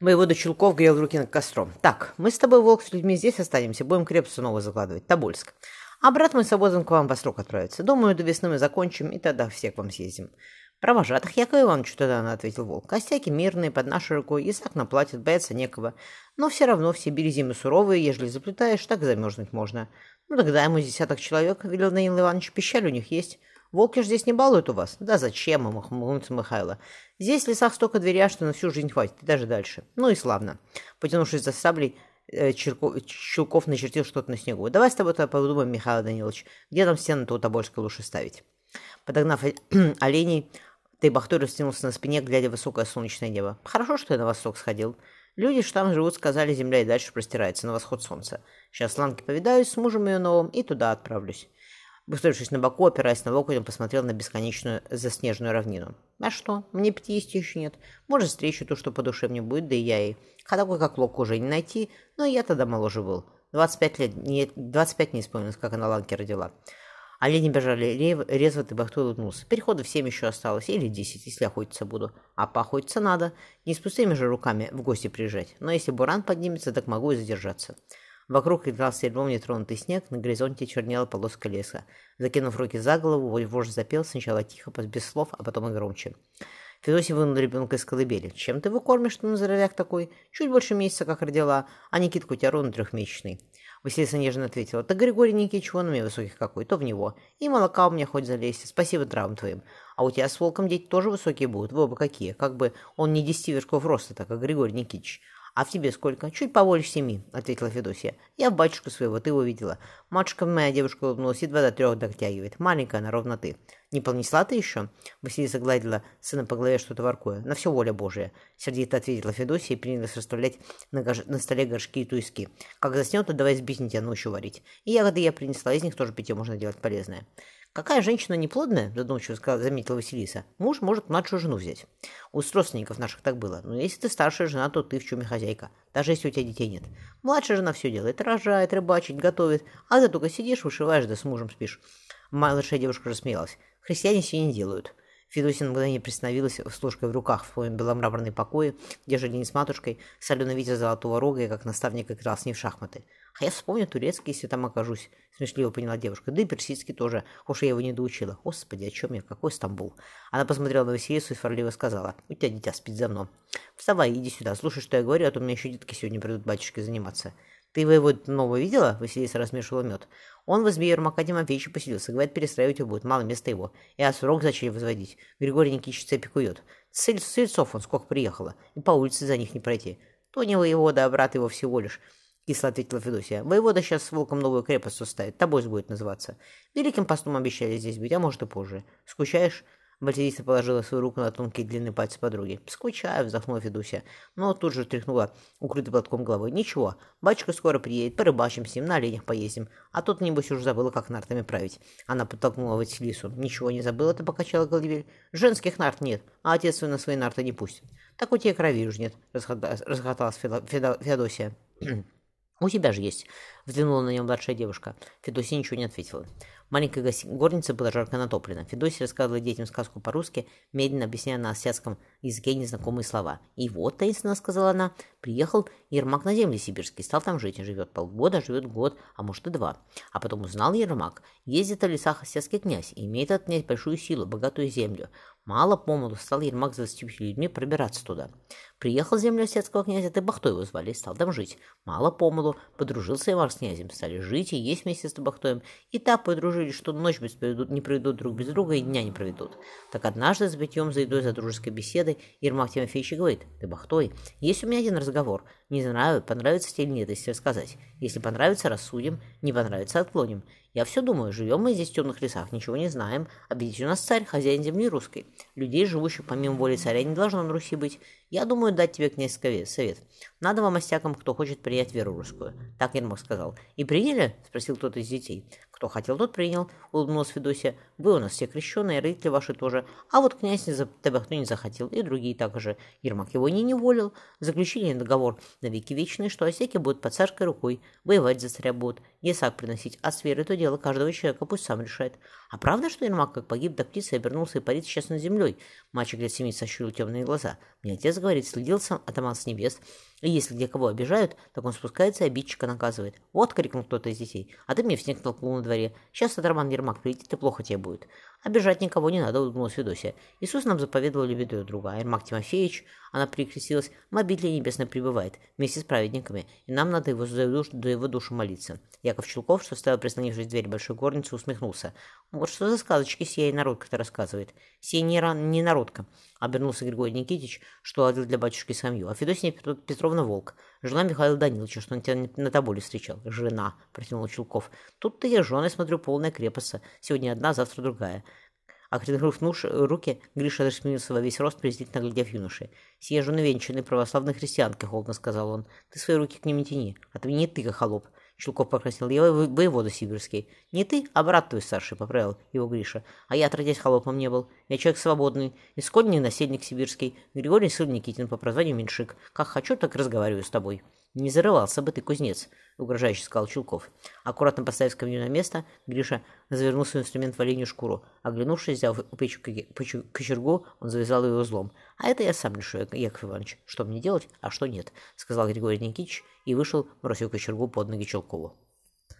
Воевода Чулков грел руки над костром. «Так, мы с тобой, Волк, с людьми здесь останемся, будем крепость новую закладывать, Тобольск. А брат мой свободен к вам по срок отправится. Думаю, до весны мы закончим, и тогда все к вам съездим». «Провожатых Яков Иванович тогда ответил Волк. «Костяки мирные, под нашей рукой, Исаак наплатит, бояться некого. Но все равно в Сибири зимы суровые, ежели заплетаешь, так замерзнуть можно. Ну тогда ему десяток человек, велел Данил Иванович, пищаль у них есть». Волки ж здесь не балуют у вас? Да зачем им, ухмыльнулся Михайло. Здесь в лесах столько дверя, что на всю жизнь хватит, и даже дальше. Ну и славно. Потянувшись за саблей, э, Черков, Щелков начертил что-то на снегу. Давай с тобой -то подумаем, Михаил Данилович, где нам стену-то у Тобольска лучше ставить. Подогнав оленей, Тайбахтой растянулся на спине, глядя в высокое солнечное небо. Хорошо, что я на восток сходил. Люди, что там живут, сказали, земля и дальше простирается на восход солнца. Сейчас ланки повидаюсь с мужем ее новым и туда отправлюсь. Устроившись на боку, опираясь на локоть, он посмотрел на бесконечную заснеженную равнину. «А что? Мне пятидесяти еще нет. Может, встречу то, что по душе мне будет, да и я ей. А такой, как Лок, уже не найти, но я тогда моложе был. 25 лет, не, 25 не исполнилось, как она Ланки родила. Олени бежали резво, ты бахтой улыбнулся. Переходов семь еще осталось, или десять, если охотиться буду. А поохотиться надо. Не с пустыми же руками в гости приезжать. Но если буран поднимется, так могу и задержаться. Вокруг играл серебром нетронутый снег, на горизонте чернела полоска леса. Закинув руки за голову, вождь запел сначала тихо, без слов, а потом и громче. Федосий вынул ребенка из колыбели. «Чем ты его кормишь, что на здоровяк такой? Чуть больше месяца, как родила, а Никитка у тебя ровно трехмесячный». Василиса нежно ответила. «Да Григорий Никитич вон у меня высоких какой, то в него. И молока у меня хоть залезть. Спасибо травам твоим. А у тебя с волком дети тоже высокие будут. Вы оба какие. Как бы он не десяти вершков роста, так как Григорий Никитич. «А в тебе сколько?» «Чуть побольше семи», — ответила Федосия. «Я батюшку своего, ты его видела. Матушка моя девушка улыбнулась, едва до трех дотягивает. Маленькая она, ровно ты». «Не понесла ты еще?» Василиса гладила сына по голове что-то воркуя. «На все воля Божия», — сердито ответила Федосия и принялась расставлять на, гож... на столе горшки и туиски. «Как заснет, то давай сбиснить, а ночью варить. И ягоды я принесла, из них тоже питье можно делать полезное». «Какая женщина неплодная?» – задумчиво заметила Василиса. «Муж может младшую жену взять. У родственников наших так было. Но если ты старшая жена, то ты в чуме хозяйка, даже если у тебя детей нет. Младшая жена все делает, рожает, рыбачит, готовит, а ты только сидишь, вышиваешь, да с мужем спишь». Младшая девушка рассмеялась. «Христиане все не делают. Федосия на мгновение пристановилась с ложкой в руках в своем беломраморной покое, где жили с матушкой, соленый ветер золотого рога и как наставник играл с ней в шахматы. А я вспомню турецкий, если там окажусь, смешливо поняла девушка. Да и персидский тоже, уж я его не доучила. Господи, о чем я, какой Стамбул? Она посмотрела на Василису и сварливо сказала, у тебя дитя спит за мной. Вставай, иди сюда, слушай, что я говорю, а то у меня еще детки сегодня придут батюшки заниматься. Ты его нового видела? Василиса размешивала мед. Он в избе Ермака Тимофеевича поселился. Говорит, перестраивать его будет. Мало места его. И срок зачем возводить? Григорий Никитич цепи кует. С сельцов он сколько приехала. И по улице за них не пройти. То не воевода, а брат его всего лишь. Кисло ответила Федосия. Воевода сейчас с волком новую крепость уставит. Тобой будет называться. Великим постом обещали здесь быть, а может и позже. Скучаешь? Василиса положила свою руку на тонкие длинные пальцы подруги. «Скучаю», — вздохнула Федуся, но тут же тряхнула укрытый платком головой. «Ничего, батюшка скоро приедет, порыбачим с ним, на оленях поездим. А тут, небось, уже забыла, как нартами править». Она подтолкнула Василису. «Ничего не забыла, ты покачала головой. Женских нарт нет, а отец свой на свои нарты не пустит. Так у тебя крови уже нет», — расхоталась Федосия. «У тебя же есть», — взглянула на нее младшая девушка. Федосия ничего не ответила. Маленькая горница была жарко натоплена. Федосия рассказывала детям сказку по-русски, медленно объясняя на осетском языке незнакомые слова. «И вот», — таинственно сказала она, — «приехал Ермак на земли сибирские, стал там жить, живет полгода, живет год, а может и два. А потом узнал Ермак, ездит в лесах осетский князь, и имеет от князь большую силу, богатую землю. Мало помолу стал Ермак двадцатью людьми пробираться туда. Приехал в землю осетского князя, Табахтой его звали, стал там жить. Мало помолу, подружился Ермак с князем, стали жить и есть вместе с Табахтоем. И так подружились, что ночь без проведут, не проведут друг без друга и дня не проведут. Так однажды с битьем за едой, за дружеской беседой, Ермак Тимофеевич говорит, Табахтой, есть у меня один разговор. Не знаю, понравится тебе или нет, если рассказать. Если понравится, рассудим, не понравится, отклоним. Я все думаю, живем мы здесь в темных лесах, ничего не знаем, а ведь у нас царь, хозяин земли русской. Людей, живущих помимо воли царя, не должно на Руси быть. Я думаю дать тебе, князь, совет. Надо вам, остякам, кто хочет принять веру русскую. Так Ермак сказал. И приняли? Спросил кто-то из детей. Кто хотел, тот принял, улыбнулась Федосия. Вы у нас все крещеные, родители ваши тоже. А вот князь не за тебя кто не захотел, и другие также. Ермак его не неволил. Заключили договор на веки вечные, что осеки будут под царской рукой. Воевать за царя будут, есак приносить. А с верой то дело каждого человека пусть сам решает. А правда, что Ермак, как погиб, до птицы обернулся и парит сейчас над землей? Мальчик лет семи сощурил темные глаза. Мне отец говорит, следил сам атаман с небес. И если где кого обижают, так он спускается и обидчика наказывает. Вот, крикнул кто-то из детей. А ты мне в снег толкнул на дворе. Сейчас этот Ермак прилетит, и плохо тебе будет. Обижать никого не надо, улыбнулась Федосия. Иисус нам заповедовал любить друг друга. А Ермак Тимофеевич, она прикрестилась, в обители небесно пребывает, вместе с праведниками, и нам надо его за душу, до его душу молиться. Яков Чулков, что стоял, прислонившись в дверь большой горницы, усмехнулся. Вот что за сказочки сей народка-то рассказывает. Сей не, не народка. Обернулся Григорий Никитич, что отдал для батюшки самью. А Федосия Петровна Волк. Жена Михаила Даниловича, что он тебя на тоболе встречал. Жена, протянул Чулков. Тут-то я жены смотрю, полная крепость. Сегодня одна, завтра другая. Отряхнув нуш, руки, Гриша рассмеялся во весь рост, презрительно глядя в юноши. «Сия жены венчанной православной христианки», — холодно сказал он. «Ты свои руки к ним не тяни, а ты не ты, холоп. Чулков покраснел. Я воевода сибирский. Не ты, а брат твой старший, поправил его Гриша. А я, отродясь, холопом не был. Я человек свободный. Исконный наследник сибирский. Григорий сын Никитин по прозванию Меньшик. Как хочу, так разговариваю с тобой. Не зарывался бы ты, кузнец, угрожающе сказал Чулков. Аккуратно поставив скамью на место, Гриша завернул свой инструмент в оленью шкуру. Оглянувшись, взяв печу кочергу, он завязал ее узлом. «А это я сам решу, Яков Иванович, что мне делать, а что нет», — сказал Григорий Никитич и вышел, бросив кочергу под ноги Челкову.